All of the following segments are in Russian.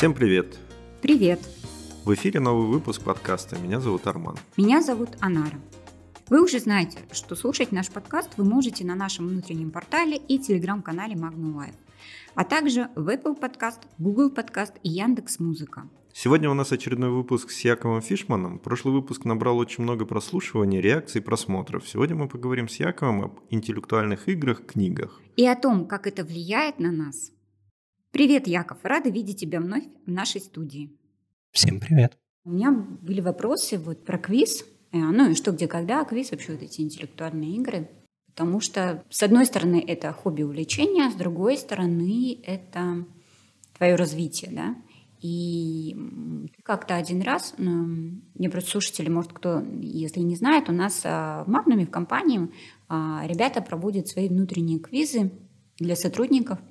Всем привет! Привет! В эфире новый выпуск подкаста. Меня зовут Арман. Меня зовут Анара. Вы уже знаете, что слушать наш подкаст вы можете на нашем внутреннем портале и телеграм-канале Magnum Live, а также в Apple Podcast, Google Podcast и Яндекс Музыка. Сегодня у нас очередной выпуск с Яковом Фишманом. Прошлый выпуск набрал очень много прослушиваний, реакций, просмотров. Сегодня мы поговорим с Яковом об интеллектуальных играх, книгах. И о том, как это влияет на нас. Привет, Яков. Рада видеть тебя вновь в нашей студии. Всем привет. У меня были вопросы вот про квиз. Э, ну и что, где, когда, квиз, вообще вот эти интеллектуальные игры. Потому что, с одной стороны, это хобби увлечения, с другой стороны, это твое развитие, да. И как-то один раз, мне просто слушатели, может, кто, если не знает, у нас а, в Магнуме, в компании, а, ребята проводят свои внутренние квизы для сотрудников –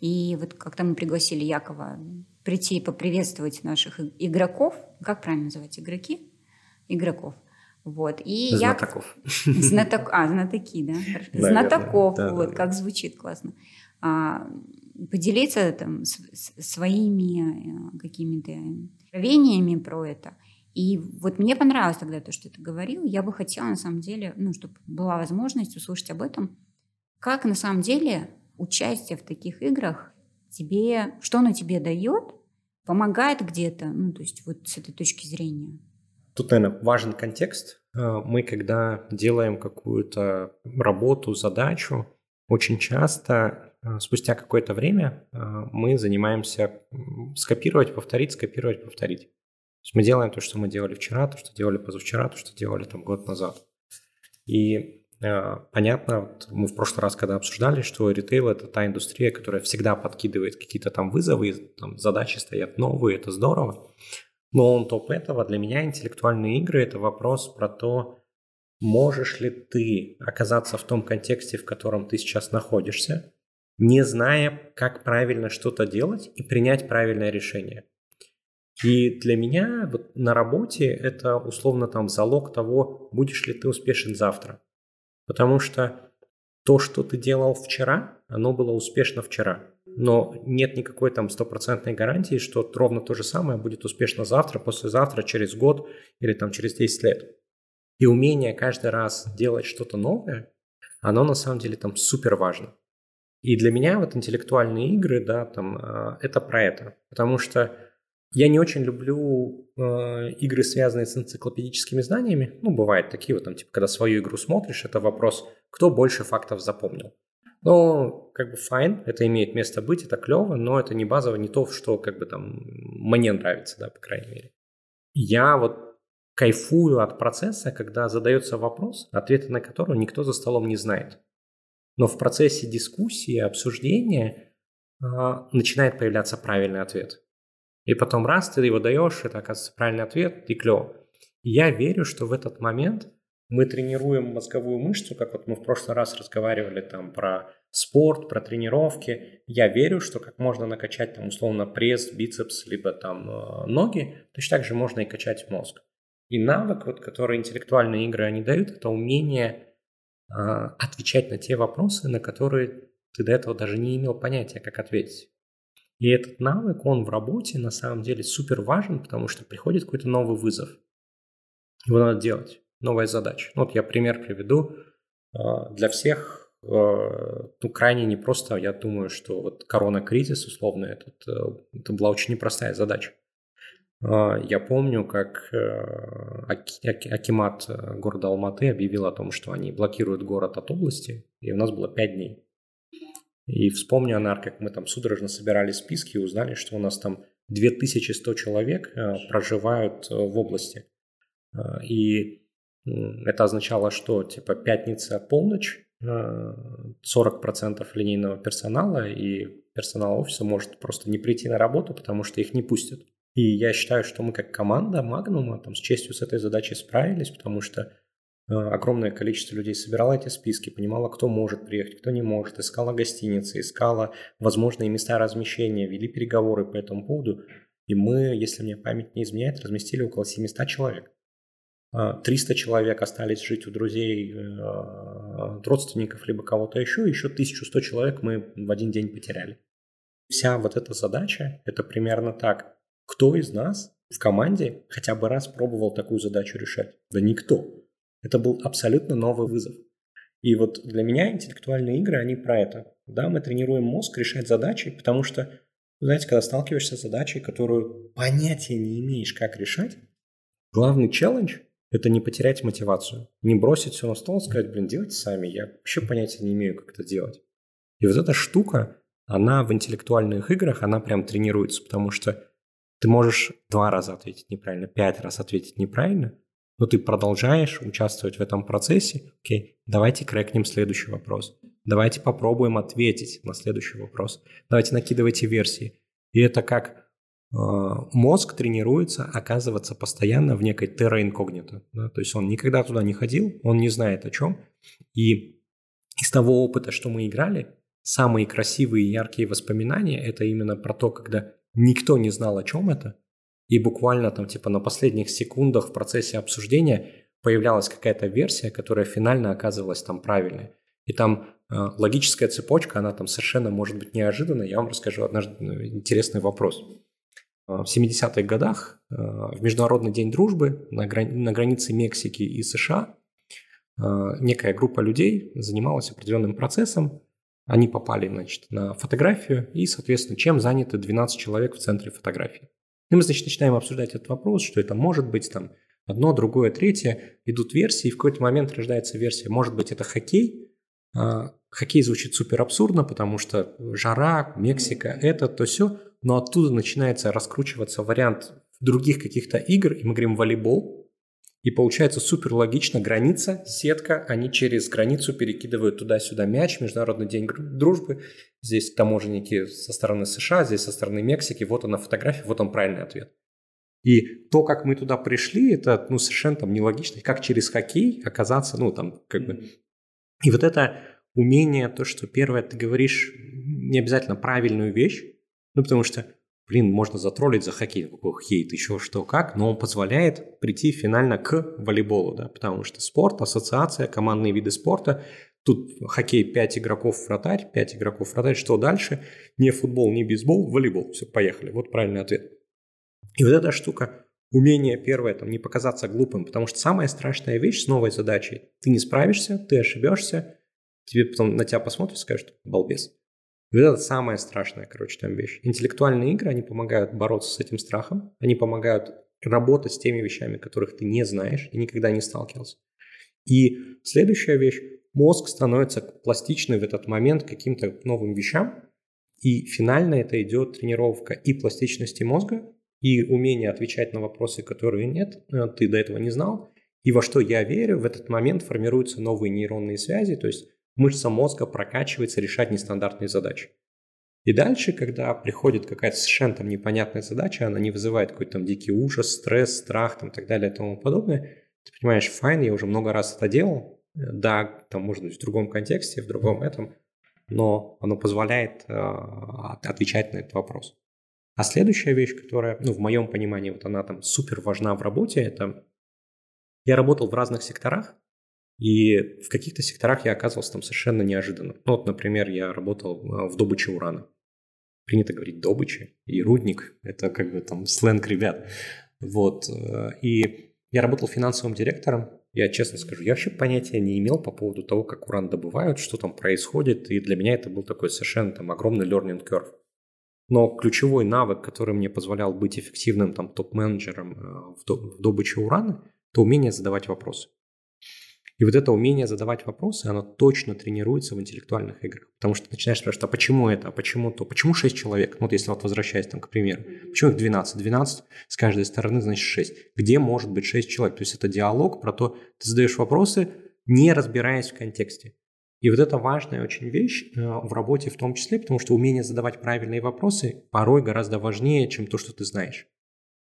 и вот как-то мы пригласили Якова прийти и поприветствовать наших игроков. Как правильно называть? Игроки? Игроков. Вот. И знатоков. Я... Знаток... А, знатоки, да? Наверное. Знатоков. Да, вот, да, как да. звучит классно. А, поделиться там с, с, своими э, какими-то откровениями про это. И вот мне понравилось тогда то, что ты говорил. Я бы хотела, на самом деле, ну, чтобы была возможность услышать об этом. Как на самом деле участие в таких играх тебе, что оно тебе дает, помогает где-то, ну, то есть вот с этой точки зрения? Тут, наверное, важен контекст. Э, мы, когда делаем какую-то работу, задачу, очень часто э, спустя какое-то время э, мы занимаемся скопировать, повторить, скопировать, повторить. То есть мы делаем то, что мы делали вчера, то, что делали позавчера, то, что делали там год назад. И понятно, вот мы в прошлый раз, когда обсуждали, что ритейл – это та индустрия, которая всегда подкидывает какие-то там вызовы, там задачи стоят новые, это здорово. Но он топ этого для меня интеллектуальные игры – это вопрос про то, можешь ли ты оказаться в том контексте, в котором ты сейчас находишься, не зная, как правильно что-то делать и принять правильное решение. И для меня вот на работе это условно там залог того, будешь ли ты успешен завтра. Потому что то, что ты делал вчера, оно было успешно вчера. Но нет никакой там стопроцентной гарантии, что ровно то же самое будет успешно завтра, послезавтра, через год или там через 10 лет. И умение каждый раз делать что-то новое, оно на самом деле там супер важно. И для меня вот интеллектуальные игры, да, там, а, это про это. Потому что я не очень люблю э, игры, связанные с энциклопедическими знаниями. Ну, бывают такие вот, там, типа, когда свою игру смотришь, это вопрос, кто больше фактов запомнил. Но, как бы, файн, это имеет место быть, это клево, но это не базово, не то, что, как бы, там, мне нравится, да, по крайней мере. Я вот кайфую от процесса, когда задается вопрос, ответа на который никто за столом не знает. Но в процессе дискуссии, обсуждения э, начинает появляться правильный ответ – и потом раз ты его даешь, это оказывается правильный ответ, и клево. Я верю, что в этот момент мы тренируем мозговую мышцу, как вот мы в прошлый раз разговаривали там про спорт, про тренировки. Я верю, что как можно накачать там условно пресс, бицепс, либо там э, ноги, точно так же можно и качать мозг. И навык, вот, который интеллектуальные игры они дают, это умение э, отвечать на те вопросы, на которые ты до этого даже не имел понятия, как ответить. И этот навык, он в работе на самом деле супер важен, потому что приходит какой-то новый вызов. Его надо делать, новая задача. Ну, вот я пример приведу. А, для всех а, ну, крайне непросто, я думаю, что вот корона-кризис, условно, этот, э, это была очень непростая задача. А, я помню, как э, Акимат э, города Алматы объявил о том, что они блокируют город от области, и у нас было 5 дней. И вспомню, Анар, как мы там судорожно собирали списки и узнали, что у нас там 2100 человек э, проживают э, в области. Э, и это означало, что типа пятница полночь, 40% линейного персонала и персонал офиса может просто не прийти на работу, потому что их не пустят. И я считаю, что мы как команда Магнума там с честью с этой задачей справились, потому что огромное количество людей собирало эти списки, понимала, кто может приехать, кто не может, искала гостиницы, искала возможные места размещения, вели переговоры по этому поводу. И мы, если мне память не изменяет, разместили около 700 человек. 300 э, человек остались жить у друзей, э, родственников, либо кого-то еще, еще 1100 человек мы в один день потеряли. вся вот эта задача, это примерно так. Кто из нас в команде хотя бы раз пробовал такую задачу решать? Да никто. Это был абсолютно новый вызов. И вот для меня интеллектуальные игры, они про это. Да, мы тренируем мозг решать задачи, потому что, знаете, когда сталкиваешься с задачей, которую понятия не имеешь, как решать, главный челлендж – это не потерять мотивацию, не бросить все на стол сказать, блин, делайте сами, я вообще понятия не имею, как это делать. И вот эта штука, она в интеллектуальных играх, она прям тренируется, потому что ты можешь два раза ответить неправильно, пять раз ответить неправильно, но ты продолжаешь участвовать в этом процессе. Окей, давайте крэкнем следующий вопрос. Давайте попробуем ответить на следующий вопрос. Давайте накидывайте версии. И это как э, мозг тренируется оказываться постоянно в некой терра инкогнито. Да? То есть он никогда туда не ходил, он не знает о чем. И из того опыта, что мы играли, самые красивые и яркие воспоминания – это именно про то, когда никто не знал, о чем это, и буквально там типа на последних секундах в процессе обсуждения появлялась какая-то версия, которая финально оказывалась там правильной. И там э, логическая цепочка, она там совершенно может быть неожиданной. Я вам расскажу однажды ну, интересный вопрос. Э, в 70-х годах э, в Международный день дружбы на, грани- на границе Мексики и США э, некая группа людей занималась определенным процессом, они попали, значит, на фотографию и, соответственно, чем заняты 12 человек в центре фотографии. И мы, значит, начинаем обсуждать этот вопрос, что это может быть там одно, другое, третье. Идут версии, и в какой-то момент рождается версия. Может быть, это хоккей. А, хоккей звучит супер абсурдно, потому что жара, Мексика, это, то все. Но оттуда начинается раскручиваться вариант других каких-то игр, и мы говорим волейбол, и получается супер логично, граница, сетка, они через границу перекидывают туда-сюда мяч, Международный день дружбы, здесь таможенники со стороны США, здесь со стороны Мексики, вот она фотография, вот он правильный ответ. И то, как мы туда пришли, это ну, совершенно там нелогично, как через хоккей оказаться, ну там как бы... И вот это умение, то, что первое, ты говоришь не обязательно правильную вещь, ну потому что блин, можно затроллить за хоккей, какой хейт, еще что как, но он позволяет прийти финально к волейболу, да, потому что спорт, ассоциация, командные виды спорта, тут хоккей 5 игроков вратарь, 5 игроков вратарь, что дальше? Не футбол, не бейсбол, волейбол, все, поехали, вот правильный ответ. И вот эта штука, умение первое, там, не показаться глупым, потому что самая страшная вещь с новой задачей, ты не справишься, ты ошибешься, тебе потом на тебя посмотрят и скажут, балбес. И это самая страшная, короче, там вещь. Интеллектуальные игры, они помогают бороться с этим страхом, они помогают работать с теми вещами, которых ты не знаешь и никогда не сталкивался. И следующая вещь, мозг становится пластичный в этот момент каким-то новым вещам, и финально это идет тренировка и пластичности мозга, и умение отвечать на вопросы, которые нет, э, ты до этого не знал, и во что я верю, в этот момент формируются новые нейронные связи, то есть мышца мозга прокачивается решать нестандартные задачи. И дальше, когда приходит какая-то совершенно там непонятная задача, она не вызывает какой-то там дикий ужас, стресс, страх там, и так далее и тому подобное, ты понимаешь, файн, я уже много раз это делал, да, там может быть в другом контексте, в другом этом, но оно позволяет э, отвечать на этот вопрос. А следующая вещь, которая, ну, в моем понимании, вот она там супер важна в работе, это я работал в разных секторах, и в каких-то секторах я оказывался там совершенно неожиданно. Вот, например, я работал а, в добыче урана. Принято говорить добыча и рудник. Это как бы там сленг ребят. Вот. Э, и я работал финансовым директором. Я честно скажу, я вообще понятия не имел по поводу того, как уран добывают, что там происходит. И для меня это был такой совершенно там огромный learning curve. Но ключевой навык, который мне позволял быть эффективным там топ-менеджером э, в добыче урана, это умение задавать вопросы. И вот это умение задавать вопросы, оно точно тренируется в интеллектуальных играх. Потому что начинаешь спрашивать, а почему это, а почему то, почему 6 человек? Ну, вот если вот возвращаясь там к примеру, почему их 12? 12 с каждой стороны, значит 6. Где может быть 6 человек? То есть это диалог про то, ты задаешь вопросы, не разбираясь в контексте. И вот это важная очень вещь э, в работе в том числе, потому что умение задавать правильные вопросы порой гораздо важнее, чем то, что ты знаешь.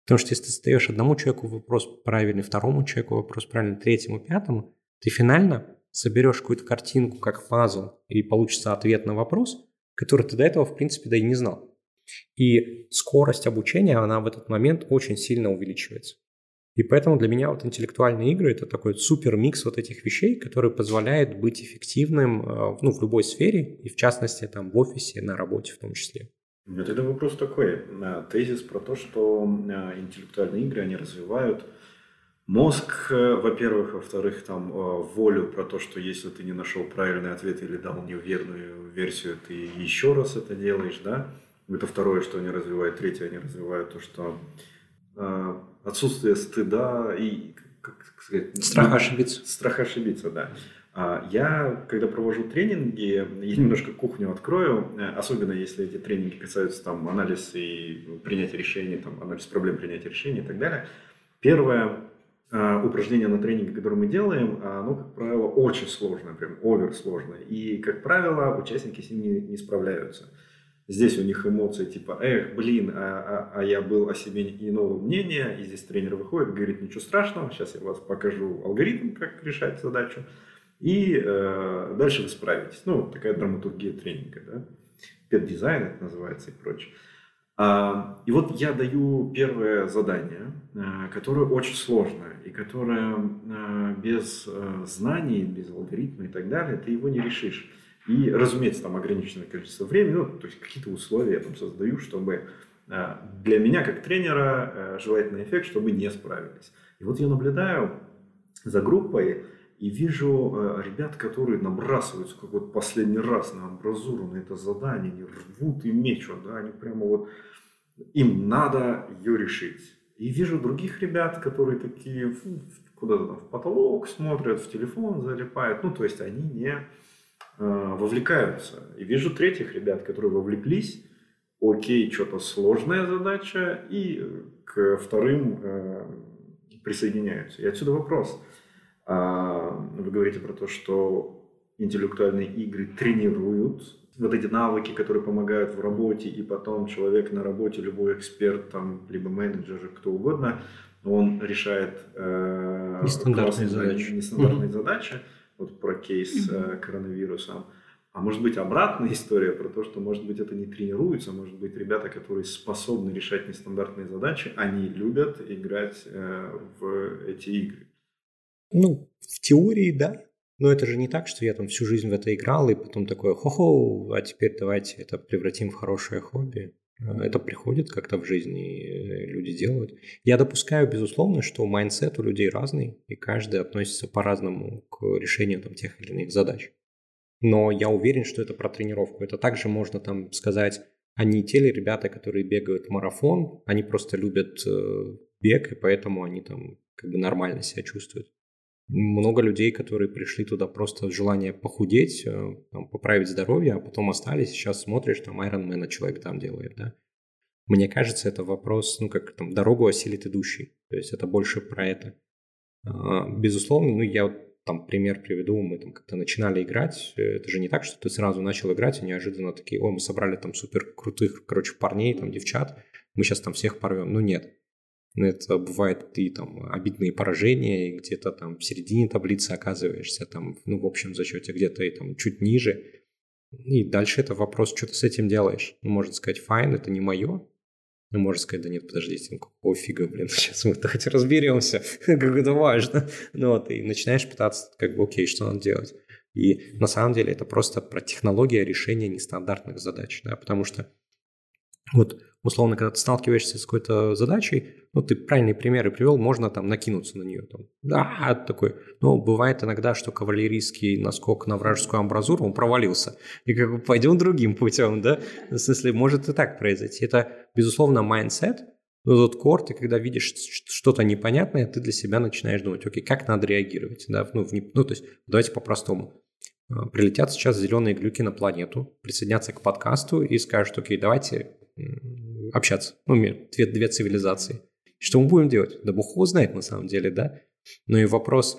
Потому что если ты задаешь одному человеку вопрос правильный, второму человеку вопрос правильный, третьему, пятому, ты финально соберешь какую-то картинку как пазл и получится ответ на вопрос, который ты до этого, в принципе, да и не знал. И скорость обучения, она в этот момент очень сильно увеличивается. И поэтому для меня вот интеллектуальные игры – это такой супер микс вот этих вещей, который позволяет быть эффективным э, ну, в любой сфере, и в частности там в офисе, на работе в том числе. У меня тогда вопрос такой. Э, тезис про то, что э, интеллектуальные игры, они развивают мозг, э, во-первых, во-вторых, там волю про то, что если ты не нашел правильный ответ или дал неверную версию, ты еще раз это делаешь, да? Это второе, что они развивают. Третье, они развивают то, что отсутствие стыда и, как сказать... Страх ошибиться. Страх ошибиться, да. А, я, когда провожу тренинги, я немножко кухню открою, э, особенно если эти тренинги касаются там анализа и принятия решений, там, анализ проблем принятия решений и так далее. Первое упражнение на тренинге, которое мы делаем, оно, как правило, очень сложное, прям овер сложное. И, как правило, участники с ним не, не справляются. Здесь у них эмоции типа, эх, блин, а, а, а я был о себе иного мнения, и здесь тренер выходит, говорит, ничего страшного, сейчас я вас покажу алгоритм, как решать задачу и э, дальше вы справитесь. Ну, такая драматургия тренинга, да. Педдизайн это называется и прочее. А, и вот я даю первое задание, а, которое очень сложное, и которое а, без а, знаний, без алгоритма и так далее, ты его не решишь. И, разумеется, там ограниченное количество времени, ну, то есть какие-то условия я там создаю, чтобы для меня, как тренера, желательный эффект, чтобы не справились. И вот я наблюдаю за группой, и вижу э, ребят, которые набрасываются как вот последний раз на амбразуру, на это задание, они рвут и мечут, да, они прямо вот, им надо ее решить. И вижу других ребят, которые такие куда-то там в потолок смотрят, в телефон залипают, ну, то есть они не э, вовлекаются. И вижу третьих ребят, которые вовлеклись, окей, что-то сложная задача, и к вторым э, присоединяются. И отсюда вопрос – вы говорите про то, что интеллектуальные игры тренируют вот эти навыки, которые помогают в работе, и потом человек на работе, любой эксперт, там, либо менеджер, кто угодно, он решает э, нестандартные задачи. Нестандартные mm-hmm. задачи. Вот про кейс э, коронавируса. А может быть обратная история про то, что может быть это не тренируется, может быть ребята, которые способны решать нестандартные задачи, они любят играть э, в эти игры. Ну, в теории, да. Но это же не так, что я там всю жизнь в это играл, и потом такое, хо-хо, а теперь давайте это превратим в хорошее хобби. Это приходит как-то в жизни, люди делают. Я допускаю, безусловно, что mindset у людей разный, и каждый относится по-разному к решению там, тех или иных задач. Но я уверен, что это про тренировку. Это также можно там сказать, а не те ли ребята, которые бегают марафон, они просто любят э, бег, и поэтому они там как бы нормально себя чувствуют много людей, которые пришли туда просто желание похудеть, э, там, поправить здоровье, а потом остались, сейчас смотришь, там Ironman человек там делает, да. Мне кажется, это вопрос, ну, как там, дорогу осилит идущий. То есть это больше про это. А, безусловно, ну, я вот там пример приведу, мы там как-то начинали играть, это же не так, что ты сразу начал играть, и неожиданно такие, ой, мы собрали там супер крутых, короче, парней, там, девчат, мы сейчас там всех порвем. Ну, нет. Это бывает и там обидные поражения, и где-то там в середине таблицы оказываешься, там, ну, в общем зачете где-то и там чуть ниже. И дальше это вопрос, что ты с этим делаешь. Ну, можно сказать, fine, это не мое. Ну, можно сказать, да нет, подождите, ну какого фига, блин, сейчас мы хоть разберемся, как это важно. Ну вот, и начинаешь пытаться, как бы, окей, что надо делать. И на самом деле это просто про технологию решения нестандартных задач, да, потому что вот условно, когда ты сталкиваешься с какой-то задачей, ну, ты правильные примеры привел, можно там накинуться на нее. Там, да, такой. Но бывает иногда, что кавалерийский наскок на вражескую амбразуру, он провалился. И как бы пойдем другим путем, да? В смысле, может и так произойти. Это, безусловно, mindset, но тот core, ты когда видишь что-то непонятное, ты для себя начинаешь думать, окей, как надо реагировать, да, ну, в, ну то есть, давайте по-простому. А, прилетят сейчас зеленые глюки на планету, присоединятся к подкасту и скажут, окей, давайте общаться. Ну, две, две цивилизации. Что мы будем делать? Да бог его знает на самом деле, да? Ну и вопрос,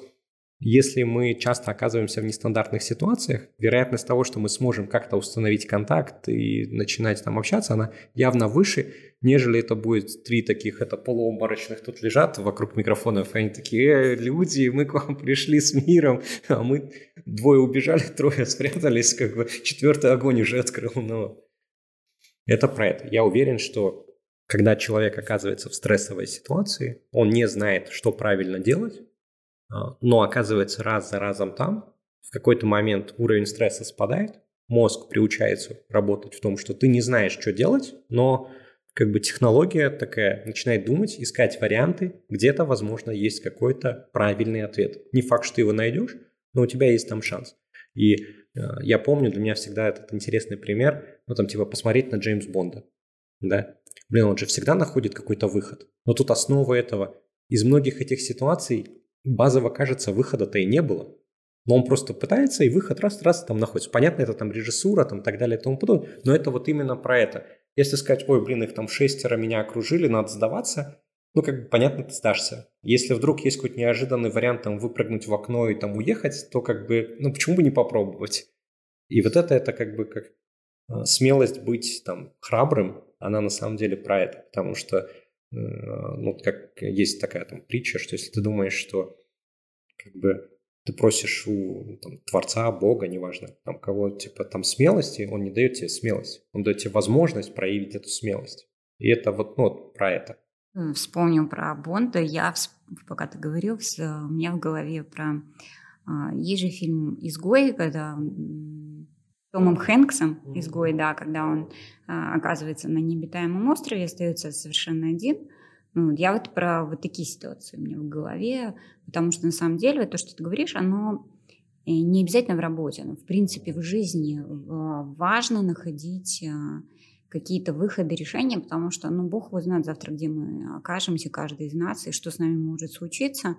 если мы часто оказываемся в нестандартных ситуациях, вероятность того, что мы сможем как-то установить контакт и начинать там общаться, она явно выше, нежели это будет три таких, это полуобморочных тут лежат вокруг микрофонов, и они такие, э, люди, мы к вам пришли с миром, а мы двое убежали, трое спрятались, как бы четвертый огонь уже открыл, но это про это. Я уверен, что когда человек оказывается в стрессовой ситуации, он не знает, что правильно делать, а, но оказывается раз за разом там, в какой-то момент уровень стресса спадает, мозг приучается работать в том, что ты не знаешь, что делать, но как бы технология такая начинает думать, искать варианты, где-то, возможно, есть какой-то правильный ответ. Не факт, что ты его найдешь, но у тебя есть там шанс. И э, я помню, для меня всегда этот интересный пример, ну там типа посмотреть на Джеймс Бонда, да. Блин, он же всегда находит какой-то выход. Но тут основа этого. Из многих этих ситуаций базово кажется, выхода-то и не было. Но он просто пытается, и выход раз-раз там находится. Понятно, это там режиссура, там так далее и тому подобное, но это вот именно про это. Если сказать, ой, блин, их там шестеро меня окружили, надо сдаваться, ну, как бы понятно, ты сдашься. Если вдруг есть какой-то неожиданный вариант там выпрыгнуть в окно и там уехать, то как бы, ну, почему бы не попробовать? И вот это, это как бы как смелость быть там храбрым, она на самом деле про это, потому что, э, ну, как есть такая там притча, что если ты думаешь, что как бы ты просишь у там, Творца, Бога, неважно, там кого, типа, там смелости, он не дает тебе смелость, он дает тебе возможность проявить эту смелость. И это вот, ну, вот про это. Вспомнил про Бонда, я, пока ты говорил, у меня в голове про... А, есть же фильм «Изгой», когда Томом Хэнксом «Изгой», да, когда он а, оказывается на необитаемом острове, остается совершенно один – ну, я вот про вот такие ситуации у меня в голове, потому что на самом деле то, что ты говоришь, оно э, не обязательно в работе, но в принципе в жизни важно находить а, какие-то выходы, решения, потому что, ну, Бог его знает завтра, где мы окажемся, каждый из нас, и что с нами может случиться.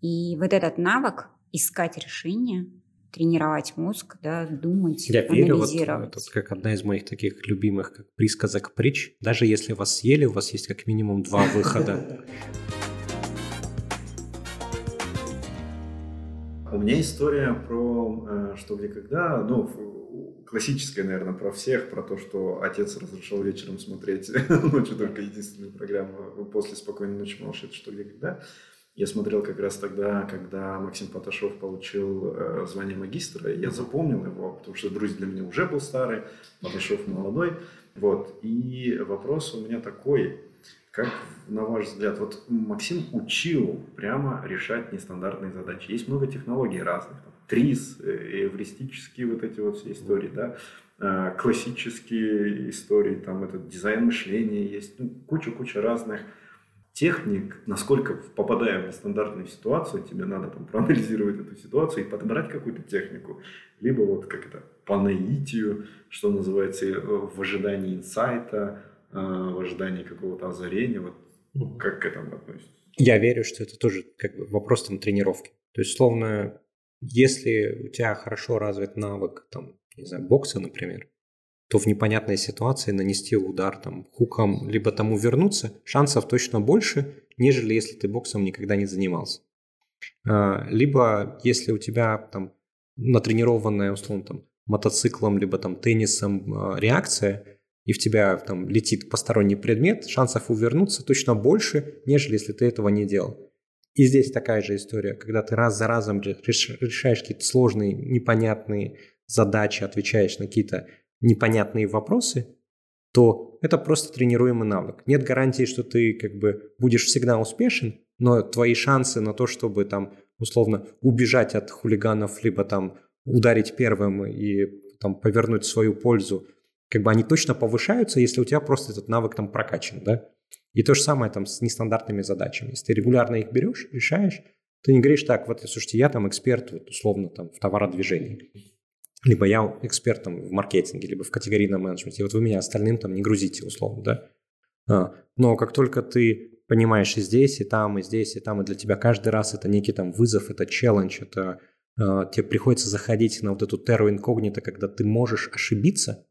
И вот этот навык искать решения, тренировать мозг, да, думать, Я верю, вот это как одна из моих таких любимых как присказок притч. Даже если вас съели, у вас есть как минимум два выхода. У меня история про э, что где когда, ну, классическая, наверное, про всех, про то, что отец разрешал вечером смотреть ночью только единственную программу после «Спокойной ночи, малыш», это что где когда. Я смотрел как раз тогда, когда Максим Поташов получил э, звание магистра, я запомнил его, потому что друзь для меня уже был старый, Поташов молодой. Вот. И вопрос у меня такой, как, на ваш взгляд, вот Максим учил прямо решать нестандартные задачи. Есть много технологий разных. Там, ТРИС, э, эвристические вот эти вот все истории, да, э, классические истории, там этот дизайн мышления есть, ну, куча-куча разных техник, насколько попадая в нестандартную ситуацию, тебе надо там проанализировать эту ситуацию и подобрать какую-то технику. Либо вот как это, по наитию, что называется, э, в ожидании инсайта, э, в ожидании какого-то озарения. Вот угу. как к этому относитесь? Я верю, что это тоже как бы вопрос там тренировки. То есть, словно, если у тебя хорошо развит навык, там, не знаю, бокса, например, то в непонятной ситуации нанести удар там хуком, либо тому вернуться, шансов точно больше, нежели если ты боксом никогда не занимался. А, либо если у тебя там натренированная, условно, там, мотоциклом, либо там теннисом а, реакция, и в тебя там летит посторонний предмет, шансов увернуться точно больше, нежели если ты этого не делал. И здесь такая же история, когда ты раз за разом решаешь какие-то сложные, непонятные задачи, отвечаешь на какие-то непонятные вопросы, то это просто тренируемый навык. Нет гарантии, что ты как бы будешь всегда успешен, но твои шансы на то, чтобы там условно убежать от хулиганов, либо там ударить первым и там повернуть свою пользу, как бы они точно повышаются, если у тебя просто этот навык там прокачан, да? И то же самое там с нестандартными задачами. Если ты регулярно их берешь, решаешь, ты не говоришь так, вот, слушайте, я там эксперт, вот, условно, там, в товародвижении либо я экспертом в маркетинге, либо в категорийном менеджменте, вот вы меня остальным там не грузите, условно, да. А, но как только ты понимаешь и здесь, и там, и здесь, и там, и для тебя каждый раз это некий там вызов, это челлендж, это а, тебе приходится заходить на вот эту терру инкогнито, когда ты можешь ошибиться.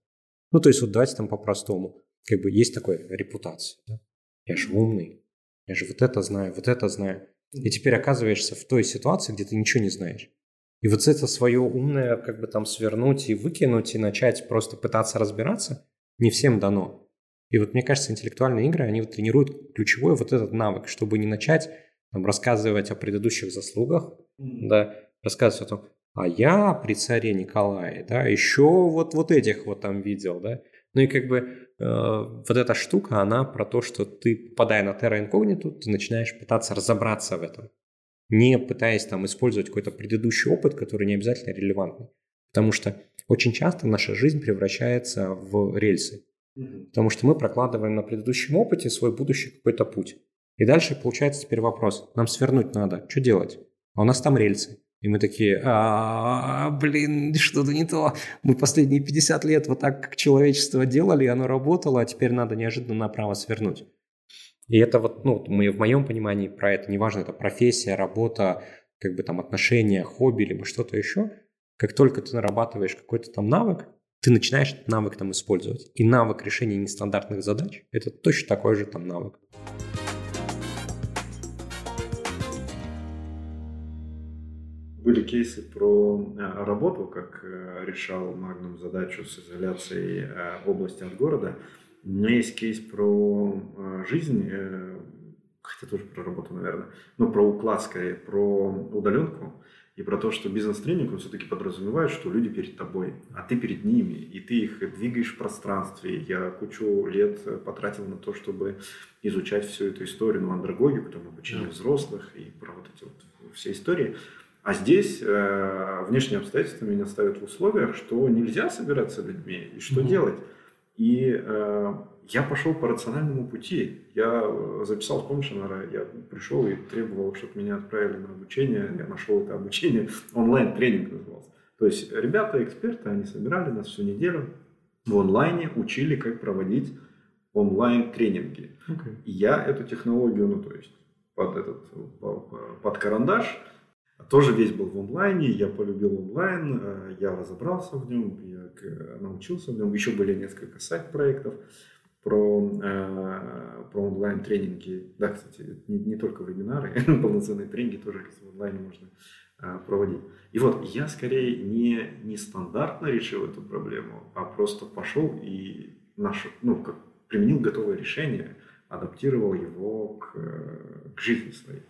Ну, то есть вот давайте там по-простому. Как бы есть такая репутация. Да? Я же умный, я же вот это знаю, вот это знаю. И теперь оказываешься в той ситуации, где ты ничего не знаешь. И вот это свое умное как бы там свернуть и выкинуть, и начать просто пытаться разбираться, не всем дано. И вот мне кажется, интеллектуальные игры, они вот тренируют ключевой вот этот навык, чтобы не начать там, рассказывать о предыдущих заслугах, mm-hmm. да, рассказывать о том, а я при царе Николае, да, еще вот, вот этих вот там видел, да. Ну и как бы э, вот эта штука, она про то, что ты, попадая на Terra Incognito, ты начинаешь пытаться разобраться в этом не пытаясь там использовать какой-то предыдущий опыт, который не обязательно релевантный. Потому что очень часто наша жизнь превращается в рельсы. Потому что мы прокладываем на предыдущем опыте свой будущий какой-то путь. И дальше получается теперь вопрос. Нам свернуть надо. Что делать? А у нас там рельсы. И мы такие, а, блин, что-то не то. Мы последние 50 лет вот так, как человечество делали, оно работало, а теперь надо неожиданно направо свернуть. И это вот, ну, мы, в моем понимании про это, неважно, это профессия, работа, как бы там отношения, хобби, либо что-то еще, как только ты нарабатываешь какой-то там навык, ты начинаешь этот навык там использовать. И навык решения нестандартных задач – это точно такой же там навык. Были кейсы про э, работу, как э, решал Магнум задачу с изоляцией э, области от города. У меня есть кейс про жизнь, хотя тоже про работу, наверное, но про уклад скорее, про удаленку и про то, что бизнес-тренинг, он все-таки подразумевает, что люди перед тобой, а ты перед ними, и ты их двигаешь в пространстве. Я кучу лет потратил на то, чтобы изучать всю эту историю, ну, андрогогику, там, обучение взрослых и про вот эти вот все истории. А здесь э, внешние обстоятельства меня ставят в условиях, что нельзя собираться людьми, и что mm-hmm. делать. И э, я пошел по рациональному пути. Я записал, помнишь, я пришел и требовал, чтобы меня отправили на обучение. Я нашел это обучение, онлайн-тренинг назывался. То есть ребята, эксперты, они собирали нас всю неделю в онлайне, учили, как проводить онлайн-тренинги. Okay. И я эту технологию, ну то есть под этот, под карандаш, тоже весь был в онлайне, я полюбил онлайн, э, я разобрался в нем, я научился в нем. Еще были несколько сайт-проектов про, э, про онлайн-тренинги. Да, кстати, не, не только вебинары, полноценные тренинги тоже в онлайне можно э, проводить. И вот я скорее не, не стандартно решил эту проблему, а просто пошел и наш, ну, как, применил готовое решение, адаптировал его к, к жизни своей.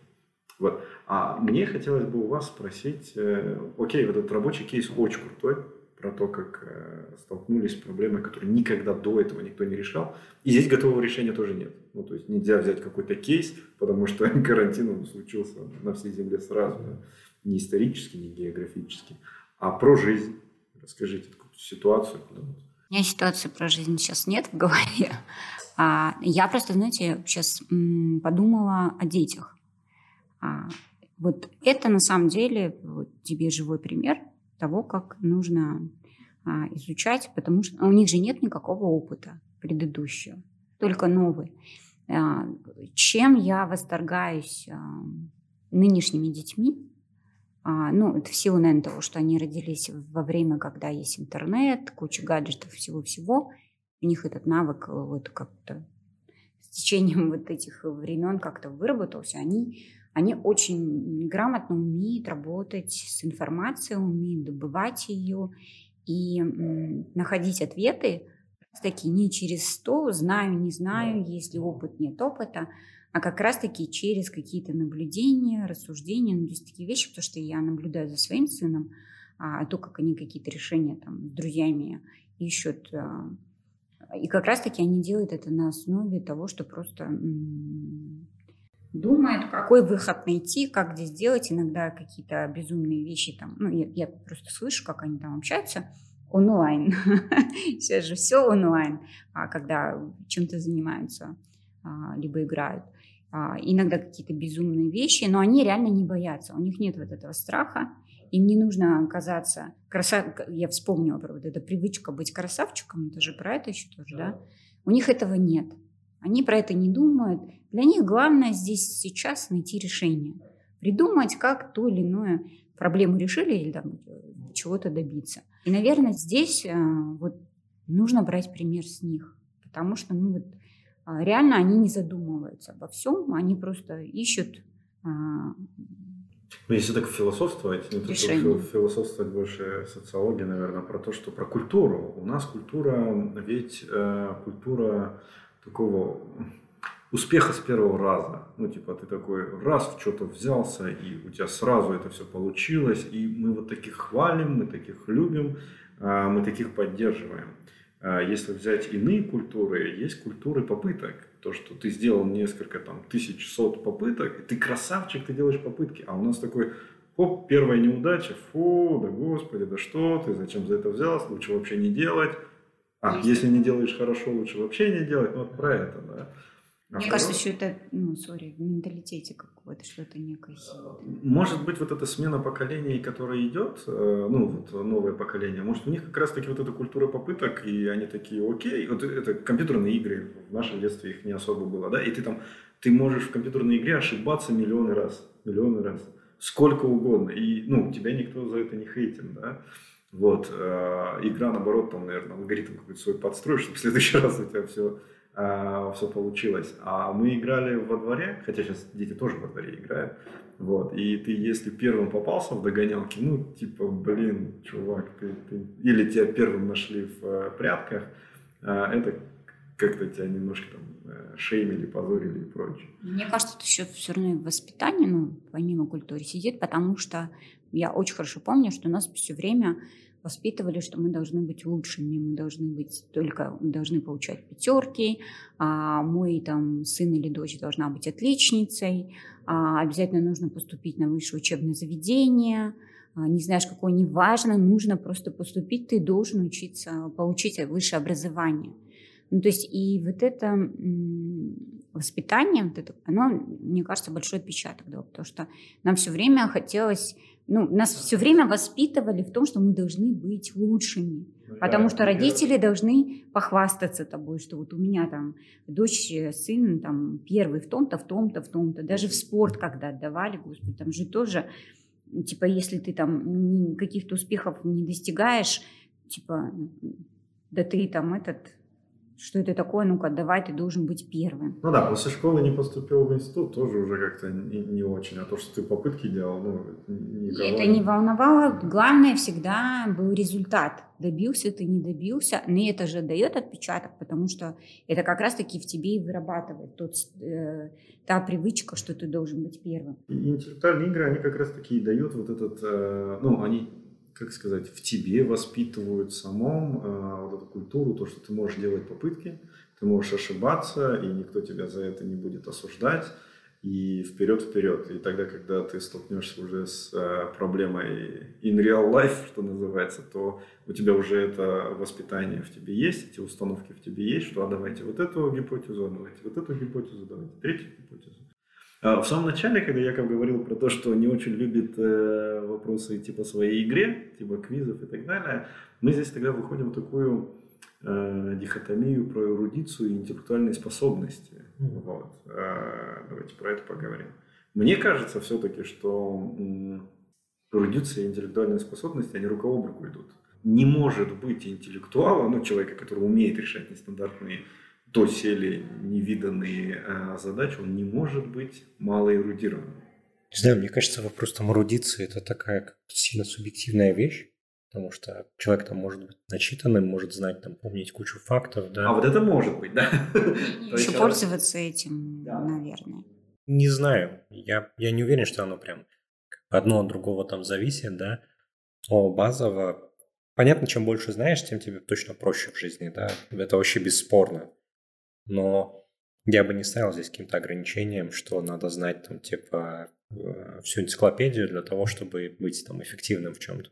Вот. А мне хотелось бы у вас спросить, э, окей, вот этот рабочий кейс очень крутой, про то, как э, столкнулись с проблемой, которую никогда до этого никто не решал. И здесь готового решения тоже нет. Ну, то есть нельзя взять какой-то кейс, потому что карантин он случился на всей земле сразу. Да? Не исторически, не географически, а про жизнь. Расскажите такую ситуацию. У меня ситуации про жизнь сейчас нет в голове. А, я просто, знаете, сейчас подумала о детях. А, вот это на самом деле вот тебе живой пример того, как нужно а, изучать, потому что у них же нет никакого опыта предыдущего, только новый. А, чем я восторгаюсь нынешними детьми, ну, это в силу, наверное, того, что они родились во время, когда есть интернет, куча гаджетов, всего-всего, у них этот навык э, вот как-то с течением вот этих времен как-то выработался, они они очень грамотно умеют работать с информацией, умеют добывать ее и находить ответы такие не через сто, знаю, не знаю, есть ли опыт, нет опыта, а как раз-таки через какие-то наблюдения, рассуждения, ну, то есть такие вещи, потому что я наблюдаю за своим сыном, а, то, как они какие-то решения там с друзьями ищут, а, и как раз-таки они делают это на основе того, что просто думает, какой выход найти, как здесь делать. Иногда какие-то безумные вещи там, ну, я, я просто слышу, как они там общаются онлайн. Сейчас же все онлайн, а когда чем-то занимаются, а, либо играют. А, иногда какие-то безумные вещи, но они реально не боятся. У них нет вот этого страха. Им не нужно оказаться красав... Я вспомнила про вот эту привычку быть красавчиком, это же про это еще тоже, да? У них этого нет. Они про это не думают. Для них главное здесь сейчас найти решение. Придумать, как ту или иную проблему решили или там, чего-то добиться. И, наверное, здесь э, вот нужно брать пример с них. Потому что ну, вот, а, реально они не задумываются обо всем, они просто ищут а, ну, если так философствовать, не то, что философствовать больше социология, наверное, про то, что про культуру. У нас культура, ведь э, культура такого успеха с первого раза. Ну, типа, ты такой раз в что-то взялся, и у тебя сразу это все получилось, и мы вот таких хвалим, мы таких любим, а, мы таких поддерживаем. А, если взять иные культуры, есть культуры попыток. То, что ты сделал несколько там тысяч сот попыток, ты красавчик, ты делаешь попытки, а у нас такой Оп, первая неудача, фу, да господи, да что ты, зачем за это взялся, лучше вообще не делать. А, если не делаешь хорошо, лучше вообще не делать. Ну, вот про это, да. А Мне кажется, что это, ну, сори, в менталитете какого-то что-то некое. Может быть, вот эта смена поколений, которая идет, э, ну, вот новое поколение, может, у них как раз-таки вот эта культура попыток, и они такие, окей, вот это компьютерные игры, в нашем детстве их не особо было, да, и ты там, ты можешь в компьютерной игре ошибаться миллионы раз, миллионы раз, сколько угодно, и, ну, тебя никто за это не хейтит, да, вот, э, игра, наоборот, там, наверное, алгоритм какой-то свой подстроишь, чтобы в следующий раз у тебя все э, все получилось. А мы играли во дворе, хотя сейчас дети тоже во дворе играют, вот, и ты, если первым попался в догонялки, ну, типа, блин, чувак, ты, ты... или тебя первым нашли в э, прятках, это как-то тебя немножко там шеймили, позорили и прочее. Мне кажется, это еще все равно и воспитание, ну, помимо культуры сидит, потому что я очень хорошо помню, что нас все время воспитывали, что мы должны быть лучшими, мы должны быть только должны получать пятерки, а мой там сын или дочь должна быть отличницей, а обязательно нужно поступить на высшее учебное заведение, а не знаешь, какое не важно, нужно просто поступить, ты должен учиться, получить высшее образование. Ну, то есть и вот это воспитание, вот это, оно, мне кажется, большой отпечаток, да, потому что нам все время хотелось ну, нас все время воспитывали в том, что мы должны быть лучшими. Ну, потому что родители должны похвастаться тобой, что вот у меня там дочь, сын там первый в том-то, в том-то, в том-то. Даже в спорт когда отдавали, господи, там же тоже, типа, если ты там каких-то успехов не достигаешь, типа, да ты там этот что это такое, ну-ка, давай, ты должен быть первым. Ну да, после школы не поступил в институт, тоже уже как-то не, не очень, а то, что ты попытки делал, ну, никого... И это не волновало, главное всегда был результат. Добился ты, не добился, но это же дает отпечаток, потому что это как раз-таки в тебе и вырабатывает тот, э, та привычка, что ты должен быть первым. И интеллектуальные игры, они как раз-таки дают вот этот, э, ну, они как сказать, в тебе воспитывают самом э, вот эту культуру, то, что ты можешь делать попытки, ты можешь ошибаться, и никто тебя за это не будет осуждать, и вперед-вперед. И тогда, когда ты столкнешься уже с э, проблемой in real life, что называется, то у тебя уже это воспитание в тебе есть, эти установки в тебе есть, что а давайте вот эту гипотезу, а давайте вот эту гипотезу, давайте третью гипотезу. А, в самом начале, когда Яков говорил про то, что не очень любит э, вопросы типа своей игре, типа квизов и так далее, мы здесь тогда выходим в такую э, дихотомию про эрудицию и интеллектуальные способности. Mm-hmm. Вот. Э, давайте про это поговорим. Мне кажется все-таки, что эрудиция и интеллектуальные способности, они рука об руку идут. Не может быть интеллектуала, ну, человека, который умеет решать нестандартные доселе невиданные э, задачи, он не может быть малоэрудированным. Не знаю, мне кажется, вопрос там эрудиции – это такая сильно субъективная вещь, потому что человек там может быть начитанным, может знать, там, помнить кучу фактов, да. А вот это может быть, да. Еще пользоваться этим, наверное. Не знаю, я, я не уверен, что оно прям одно от другого там зависит, да, но базово Понятно, чем больше знаешь, тем тебе точно проще в жизни, да, это вообще бесспорно но я бы не ставил здесь каким-то ограничением, что надо знать там типа э, всю энциклопедию для того, чтобы быть там эффективным в чем-то.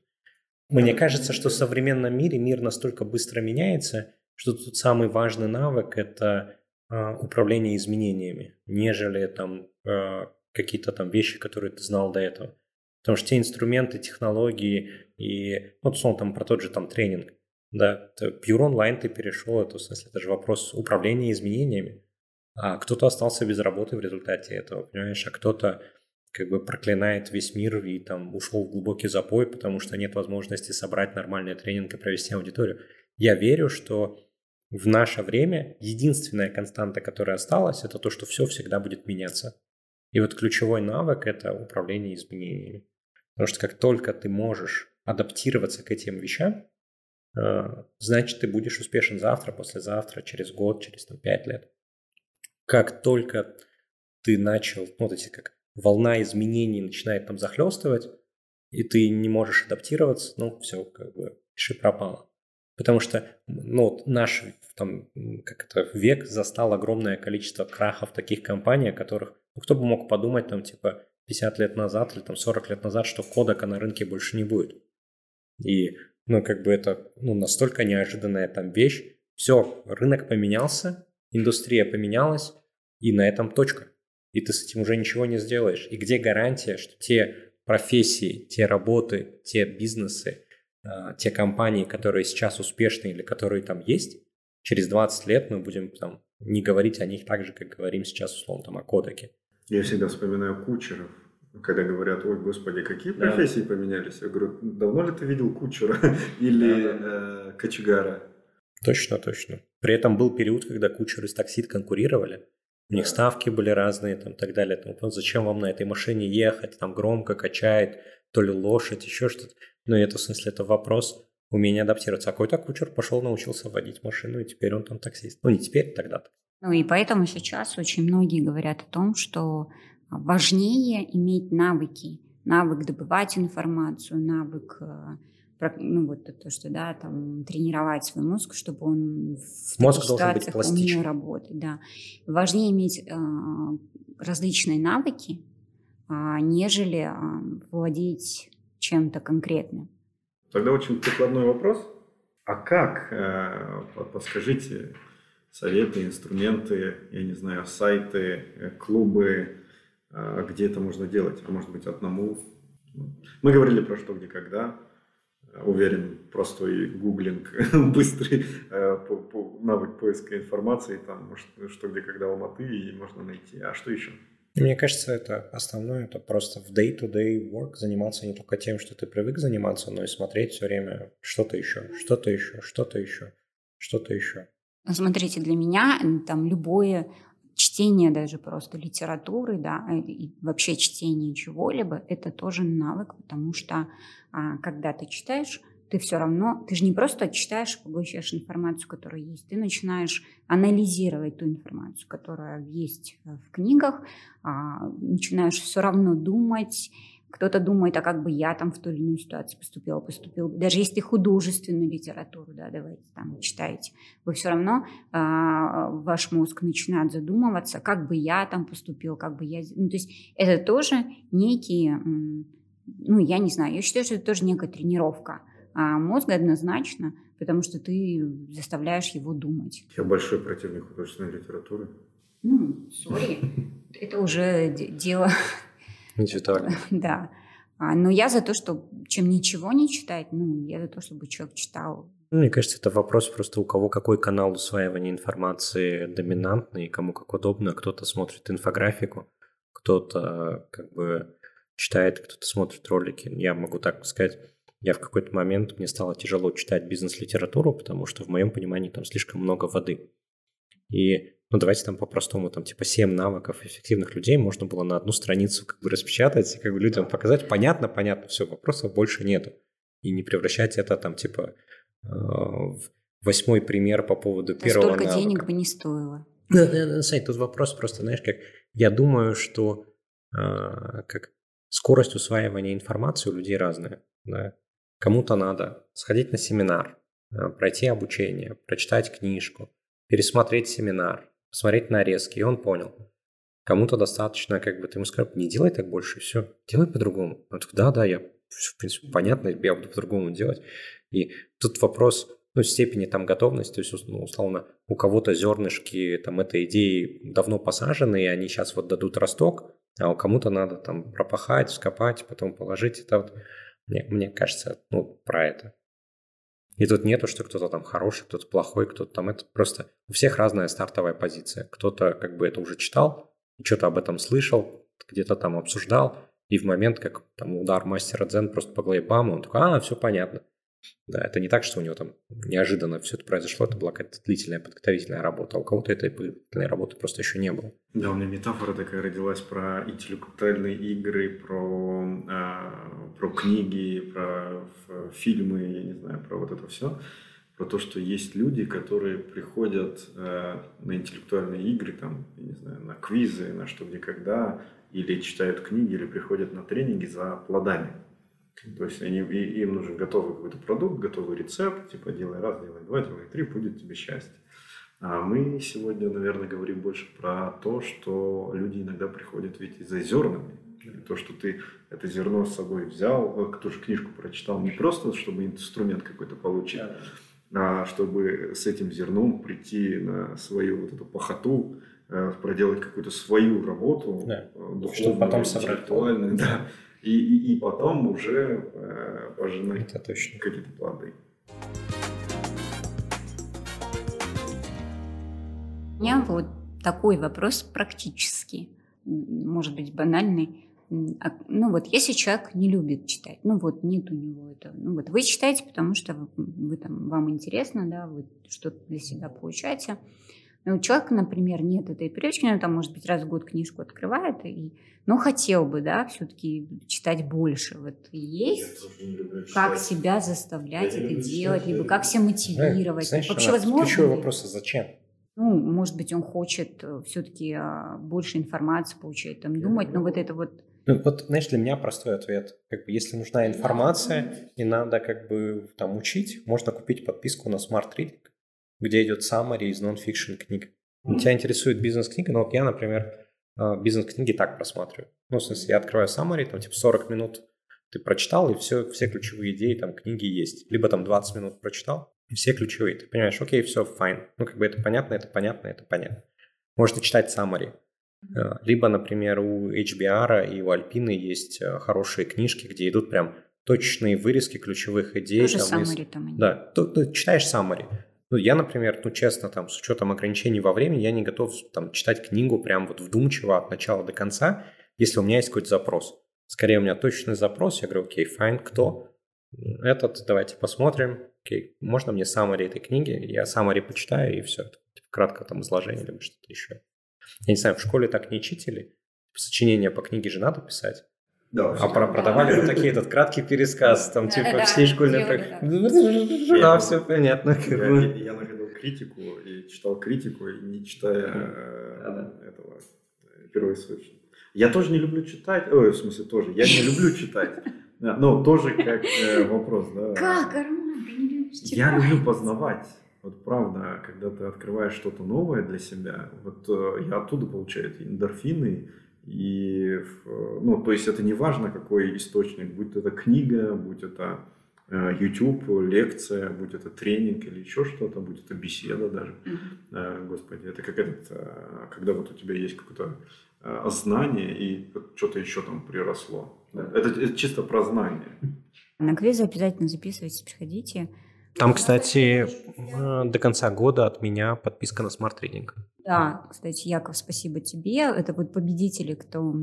Мне кажется, что в современном мире мир настолько быстро меняется, что тут самый важный навык – это э, управление изменениями, нежели там э, какие-то там вещи, которые ты знал до этого. Потому что те инструменты, технологии и, ну, условно, там про тот же там тренинг, да, pure онлайн ты перешел, это, в смысле, это же вопрос управления изменениями. А кто-то остался без работы в результате этого, понимаешь, а кто-то как бы проклинает весь мир и там ушел в глубокий запой, потому что нет возможности собрать нормальный тренинг и провести аудиторию. Я верю, что в наше время единственная константа, которая осталась, это то, что все всегда будет меняться. И вот ключевой навык – это управление изменениями. Потому что как только ты можешь адаптироваться к этим вещам, значит, ты будешь успешен завтра, послезавтра, через год, через там, 5 лет. Как только ты начал, ну, вот эти как волна изменений начинает там захлестывать, и ты не можешь адаптироваться, ну, все, как бы, пиши пропало. Потому что, ну, наш там, как это, век застал огромное количество крахов таких компаний, о которых, ну, кто бы мог подумать, там, типа, 50 лет назад или там 40 лет назад, что кодека на рынке больше не будет. И, ну, как бы это ну, настолько неожиданная там вещь. Все, рынок поменялся, индустрия поменялась, и на этом точка. И ты с этим уже ничего не сделаешь. И где гарантия, что те профессии, те работы, те бизнесы, а, те компании, которые сейчас успешны или которые там есть, через 20 лет мы будем там не говорить о них так же, как говорим сейчас, условно, там, о кодеке. Я всегда вспоминаю кучеров, когда говорят, ой, господи, какие профессии да. поменялись. Я говорю, давно ли ты видел кучера или э, кочегара? Точно, точно. При этом был период, когда кучеры с таксит конкурировали. У них ставки были разные, там, так далее. Там, зачем вам на этой машине ехать, там громко качает, то ли лошадь, еще что-то. Ну, это, в смысле, это вопрос умения адаптироваться. А какой-то кучер пошел, научился водить машину, и теперь он там таксист. Ну, не теперь, тогда-то. Ну, и поэтому сейчас очень многие говорят о том, что важнее иметь навыки, навык добывать информацию, навык э, ну вот то, что да, там тренировать свой мозг, чтобы он в мозг должен быть пластичным. работать, да. Важнее иметь э, различные навыки, э, нежели э, владеть чем-то конкретным. Тогда очень прикладной вопрос. А как, э, подскажите, советы, инструменты, я не знаю, сайты, э, клубы, где это можно делать? А может быть, одному? Мы говорили про что, где, когда. Уверен, простой гуглинг, быстрый навык поиска информации, там, что, где, когда Алматы, и можно найти. А что еще? Мне кажется, это основное, это просто в day-to-day work заниматься не только тем, что ты привык заниматься, но и смотреть все время что-то еще, что-то еще, что-то еще, что-то еще. Смотрите, для меня там любое чтение даже просто литературы, да, э, и вообще чтение чего-либо, это тоже навык, потому что а, когда ты читаешь, ты все равно, ты же не просто читаешь, поглощаешь информацию, которая есть, ты начинаешь анализировать ту информацию, которая есть в книгах, а, начинаешь все равно думать, кто-то думает, а как бы я там в той или иной ситуации поступила, поступил. Даже если художественную литературу, да, давайте там читаете, вы все равно, а, ваш мозг начинает задумываться, как бы я там поступил, как бы я... Ну, то есть это тоже некие, ну, я не знаю, я считаю, что это тоже некая тренировка – а мозг однозначно, потому что ты заставляешь его думать. Я большой противник художественной литературы. Ну, сори, это уже дело... Не читали. Да. А, но я за то, что чем ничего не читать, ну, я за то, чтобы человек читал. Ну, мне кажется, это вопрос просто у кого какой канал усваивания информации доминантный, кому как удобно. Кто-то смотрит инфографику, кто-то как бы читает, кто-то смотрит ролики. Я могу так сказать, я в какой-то момент, мне стало тяжело читать бизнес-литературу, потому что в моем понимании там слишком много воды. И, ну, давайте там по-простому, там, типа, 7 навыков эффективных людей можно было на одну страницу как бы распечатать и как бы людям показать. Понятно, понятно, все, вопросов больше нету. И не превращать это там, типа, э, в восьмой пример по поводу да первого столько навыка. денег бы не стоило. Да, да, да, Сань, тут вопрос просто, знаешь, как я думаю, что э, как скорость усваивания информации у людей разная. Да? Кому-то надо сходить на семинар, э, пройти обучение, прочитать книжку, пересмотреть семинар, посмотреть нарезки, и он понял. Кому-то достаточно, как бы ты ему сказал, не делай так больше, все, делай по-другому. Он такой, да, да, я, в принципе, понятно, я буду по-другому делать. И тут вопрос, ну, степени там готовности, то есть, ну, условно, у кого-то зернышки там этой идеи давно посажены, и они сейчас вот дадут росток, а у кому-то надо там пропахать, скопать, потом положить. Это вот мне, мне кажется, ну, про это. И тут нету, что кто-то там хороший, кто-то плохой, кто-то там это просто... У всех разная стартовая позиция. Кто-то как бы это уже читал, что-то об этом слышал, где-то там обсуждал, и в момент, как там удар мастера дзен просто по бам, он такой, а, все понятно. Да, это не так, что у него там неожиданно все это произошло, это была какая-то длительная подготовительная работа, а у кого-то этой подготовительной работы просто еще не было. Да, у меня метафора такая родилась про интеллектуальные игры, про, э, про книги, про фильмы, я не знаю, про вот это все. Про то, что есть люди, которые приходят э, на интеллектуальные игры, там, я не знаю, на квизы, на что где когда, или читают книги, или приходят на тренинги за плодами. То есть они, им нужен готовый какой-то продукт, готовый рецепт, типа делай раз, делай два, делай три, будет тебе счастье. А мы сегодня, наверное, говорим больше про то, что люди иногда приходят ведь и за зернами. То, что ты это зерно с собой взял, э, тоже книжку прочитал, не просто, чтобы инструмент какой-то получить, а чтобы с этим зерном прийти на свою вот эту похоту, э, проделать какую-то свою работу, да. духовную, чтобы потом собрать да, и, и, и потом уже э, пожинать какие-то плоды. У меня вот такой вопрос практический, может быть банальный. А, ну вот, если человек не любит читать, ну вот нет у него это, ну вот вы читаете, потому что вы, вы там, вам интересно, да, вы что-то для себя получаете. Но у человека, например, нет этой привычки, он там, может быть, раз в год книжку открывает, и, но хотел бы, да, все-таки читать больше. Вот есть, как себя заставлять это делать, либо как себя мотивировать. Знаешь, Вообще, возможно. Ключевой вопрос, а зачем? Ну, может быть, он хочет э, все-таки а, больше информации получать, там, думать, но вот это вот ну, вот, знаешь, для меня простой ответ. Как бы, если нужна информация и надо как бы там учить, можно купить подписку на Smart Reading, где идет summary из non-fiction книг. Mm-hmm. Тебя интересует бизнес-книга, но вот я, например, а, бизнес-книги так просматриваю. Ну, в смысле, я открываю summary, там типа 40 минут ты прочитал, и все, все ключевые идеи там книги есть. Либо там 20 минут прочитал, и все ключевые. Ты понимаешь, окей, все, файн. Ну, как бы это понятно, это понятно, это понятно. Можно читать summary. Э, либо, например, у HBR и у Alpine есть э, хорошие книжки, где идут прям точечные вырезки ключевых идей. Тоже там, summary есть... там. Да, ты, ты читаешь summary. Ну, я, например, ну, честно, там, с учетом ограничений во времени, я не готов там читать книгу прям вот вдумчиво от начала до конца, если у меня есть какой-то запрос. Скорее, у меня точный запрос, я говорю, окей, fine, кто? Этот, давайте посмотрим. Окей, можно мне summary этой книги? Я summary почитаю, и все. Типа, кратко там изложение, либо что-то еще. Я не знаю, в школе так не читили? Сочинение по книге же надо писать? Да, а про продавали вот такие этот краткий пересказ, там типа все школьные... Да, все понятно. Я находил критику и читал критику, и не читая э, этого э, первоисточника. Я тоже не люблю читать, ой, в смысле тоже, я не люблю читать. Ну, тоже как э, вопрос, да. Как, Арман, ты не любишь читать? Я люблю познавать. Вот правда, когда ты открываешь что-то новое для себя, вот э, я оттуда получаю эти эндорфины, и, ну, то есть это не важно, какой источник, будь это книга, будь это э, YouTube, лекция, будь это тренинг или еще что-то, будь это беседа даже. Mm-hmm. Господи, это как этот, когда вот у тебя есть какое-то знание и что-то еще там приросло. Это, это чисто про знание. На квизы обязательно записывайтесь, приходите. Там, кстати, э, до конца года от меня подписка на Reading. Да, кстати, Яков, спасибо тебе. Это вот победители, кто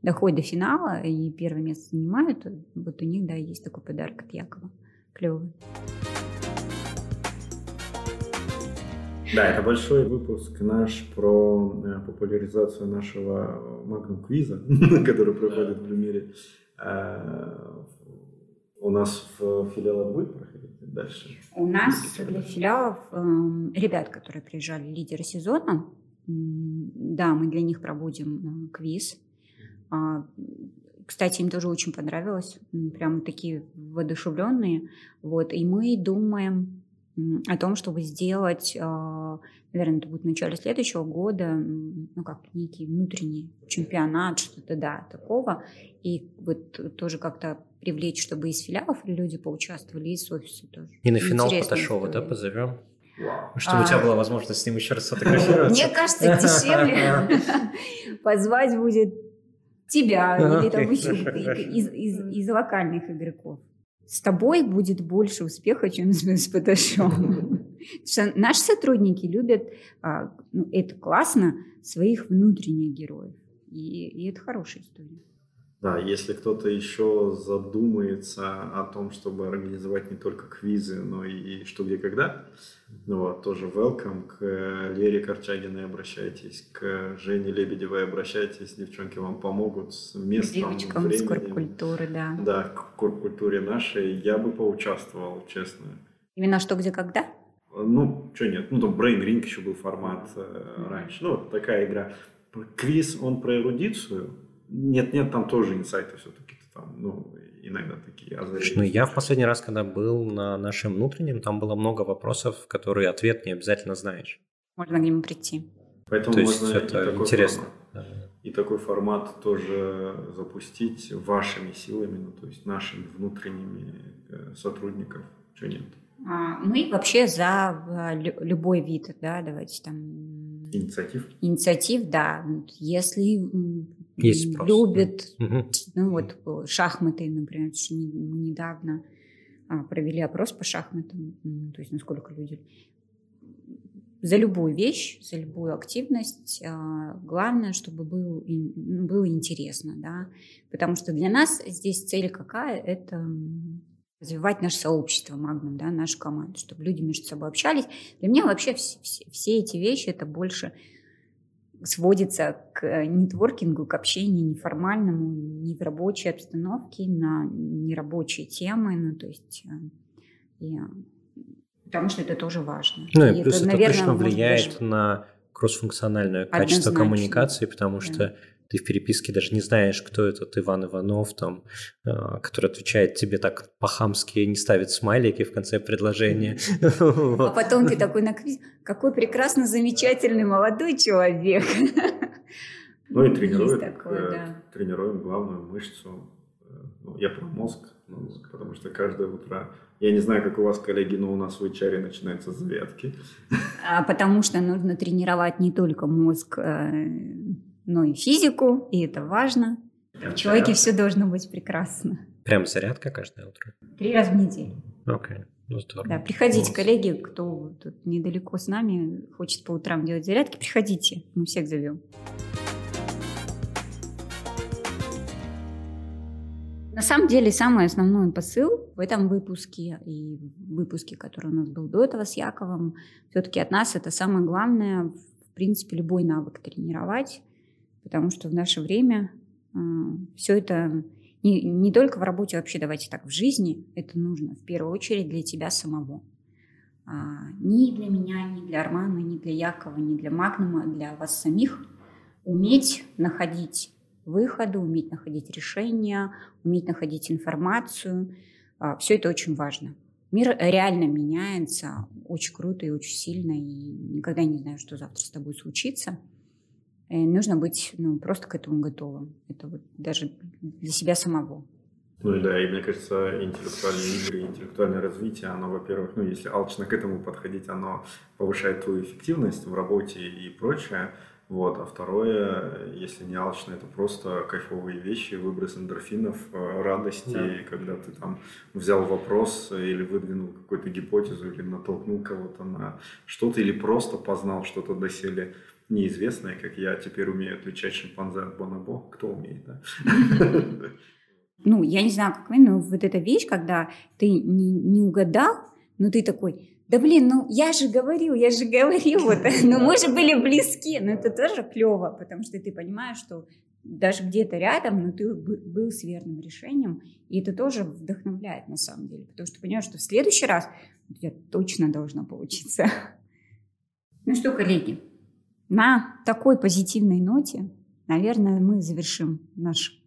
доходит до финала и первое место занимают. Вот у них, да, есть такой подарок от Якова. Клевый. Да, это большой выпуск наш про э, популяризацию нашего Magnum квиза, который проходит в Люмире. Э, у нас в филиалах будет проходить дальше? У нас для филиалов э, ребят, которые приезжали, лидеры сезона, да, мы для них проводим э, квиз. А, кстати, им тоже очень понравилось, прям такие воодушевленные. Вот, и мы думаем о том, чтобы сделать, а, наверное, это будет в начале следующего года, ну, как некий внутренний чемпионат, что-то, да, такого. И вот тоже как-то привлечь, чтобы из филиалов люди поучаствовали, и из офиса тоже. И на финал Поташова, да, позовем? Чтобы у тебя а. была возможность с ним еще раз сфотографироваться. Мне кажется, дешевле позвать будет тебя или там еще из локальных игроков. С тобой будет больше успеха, чем с Поташом. Наши сотрудники любят, а, ну, это классно, своих внутренних героев. И это хорошая история. Да, если кто-то еще задумается о том, чтобы организовать не только квизы, но и что, где, когда, ну вот, тоже welcome к Лере Корчагиной обращайтесь, к Жене Лебедевой обращайтесь, девчонки вам помогут с местом, Девочкам временем. с корпкультуры, да. Да, к корпкультуре нашей я бы поучаствовал, честно. Именно что, где, когда? Ну, что нет, ну там Brain Ring еще был формат э, раньше, ну вот такая игра. Квиз, он про эрудицию, нет, нет, там тоже инсайты все-таки там, ну, иногда такие озарения. Ну, я в последний раз, когда был на нашем внутреннем, там было много вопросов, которые ответ не обязательно знаешь. Можно к нему прийти. Поэтому То есть это интересно. и такой формат тоже запустить вашими силами, ну, то есть нашими внутренними э, сотрудников, что нет? А, мы вообще за э, любой вид, да, давайте там... Инициатив? Инициатив, да. Если Есть любят, угу. ну вот шахматы, например, мы недавно а, провели опрос по шахматам, то есть насколько люди за любую вещь, за любую активность. А, главное, чтобы был, ну, было интересно, да, потому что для нас здесь цель какая? Это развивать наше сообщество Магнум, да, нашу команду, чтобы люди между собой общались. Для меня вообще все, все, все эти вещи это больше сводится к нетворкингу, к общению неформальному, не в рабочей обстановке, на нерабочие темы, ну, то есть э, и потому что это тоже важно. Ну и, и плюс это, это наверное, точно влияет даже... на кроссфункциональное качество коммуникации, потому что ты в переписке даже не знаешь, кто этот Иван Иванов, там, э, который отвечает тебе так по-хамски, не ставит смайлики в конце предложения. А потом ты такой какой прекрасно замечательный молодой человек. Ну и тренирует, э, тренируем главную мышцу. Э, ну, я про мозг, потому что каждое утро я не знаю, как у вас, коллеги, но у нас в HR начинаются зарядки. А потому что нужно тренировать не только мозг, э, но и физику, и это важно. В человеке все должно быть прекрасно. Прям зарядка каждое утро? Три раза в неделю. Окей, okay. ну здорово. Да, приходите, ну, коллеги, кто тут недалеко с нами, хочет по утрам делать зарядки, приходите, мы всех зовем. На самом деле, самый основной посыл в этом выпуске и в выпуске, который у нас был до этого с Яковом, все-таки от нас это самое главное, в принципе, любой навык тренировать, потому что в наше время э, все это не, не только в работе, вообще давайте так, в жизни это нужно в первую очередь для тебя самого. А, ни для меня, ни для Армана, ни для Якова, ни для Магнума, для вас самих уметь находить выхода, уметь находить решения, уметь находить информацию. А, Все это очень важно. Мир реально меняется очень круто и очень сильно, и никогда не знаю, что завтра с тобой случится. И нужно быть ну, просто к этому готовым. Это вот даже для себя самого. Ну да, и мне кажется, интеллектуальные игры, интеллектуальное развитие, оно, во-первых, ну если алчно к этому подходить, оно повышает твою эффективность в работе и прочее. Вот. А второе, если не алчно, это просто кайфовые вещи, выброс эндорфинов, э, радости, да. когда ты там взял вопрос или выдвинул какую-то гипотезу, или натолкнул кого-то на что-то, или просто познал что-то доселе неизвестное, как я теперь умею отличать шимпанзе от бонобо. Кто умеет, да? Ну, я не знаю, как вы, но вот эта вещь, когда ты не, не угадал, но ты такой, да блин, ну я же говорил, я же говорил, вот, ну мы же были близки, но это тоже клево, потому что ты понимаешь, что даже где-то рядом, но ты был с верным решением, и это тоже вдохновляет на самом деле, потому что понимаешь, что в следующий раз у тебя точно должно получиться. Ну что, коллеги, на такой позитивной ноте, наверное, мы завершим наш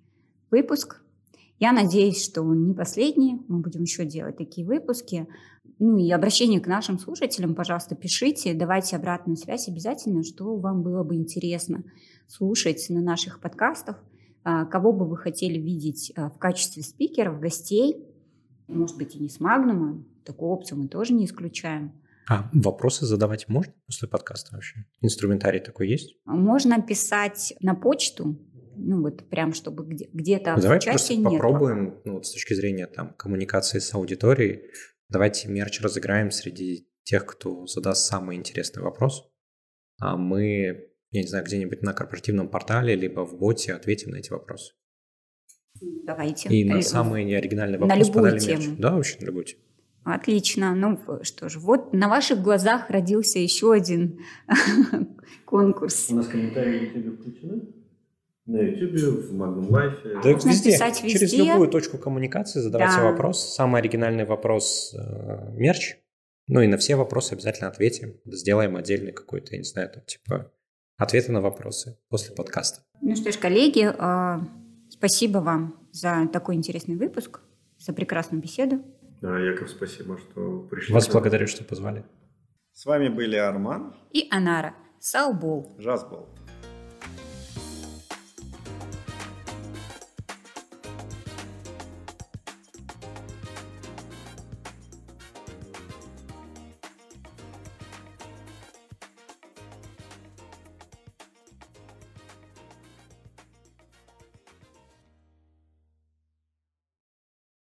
выпуск. Я надеюсь, что он не последний. Мы будем еще делать такие выпуски. Ну и обращение к нашим слушателям, пожалуйста, пишите, давайте обратную связь обязательно, что вам было бы интересно слушать на наших подкастах, а, кого бы вы хотели видеть а, в качестве спикеров, гостей, может быть, и не с Магнума, такую опцию мы тоже не исключаем. А вопросы задавать можно после подкаста вообще? Инструментарий такой есть? Можно писать на почту, ну вот прям чтобы где- где-то ну, Давай просто нет. попробуем, ну, вот с точки зрения там коммуникации с аудиторией, давайте мерч разыграем среди тех, кто задаст самый интересный вопрос, а мы, я не знаю, где-нибудь на корпоративном портале либо в боте ответим на эти вопросы. Давайте. И на самый неоригинальный вопрос на любую тему. мерч. Да, вообще на любую тему. Отлично. Ну что ж, вот на ваших глазах родился еще один конкурс. У нас комментарии на YouTube включены? На YouTube, в Magnum Life. Да Можно везде. Писать везде. Через любую точку коммуникации задавайте да. вопрос. Самый оригинальный вопрос э, мерч. Ну и на все вопросы обязательно ответим. Сделаем отдельный какой-то, я не знаю, там, типа ответы на вопросы после подкаста. Ну что ж, коллеги, э, спасибо вам за такой интересный выпуск, за прекрасную беседу. Да, Яков, спасибо, что пришли. Вас благодарю, что позвали. С вами были Арман и Анара. Саубол. Жазбол.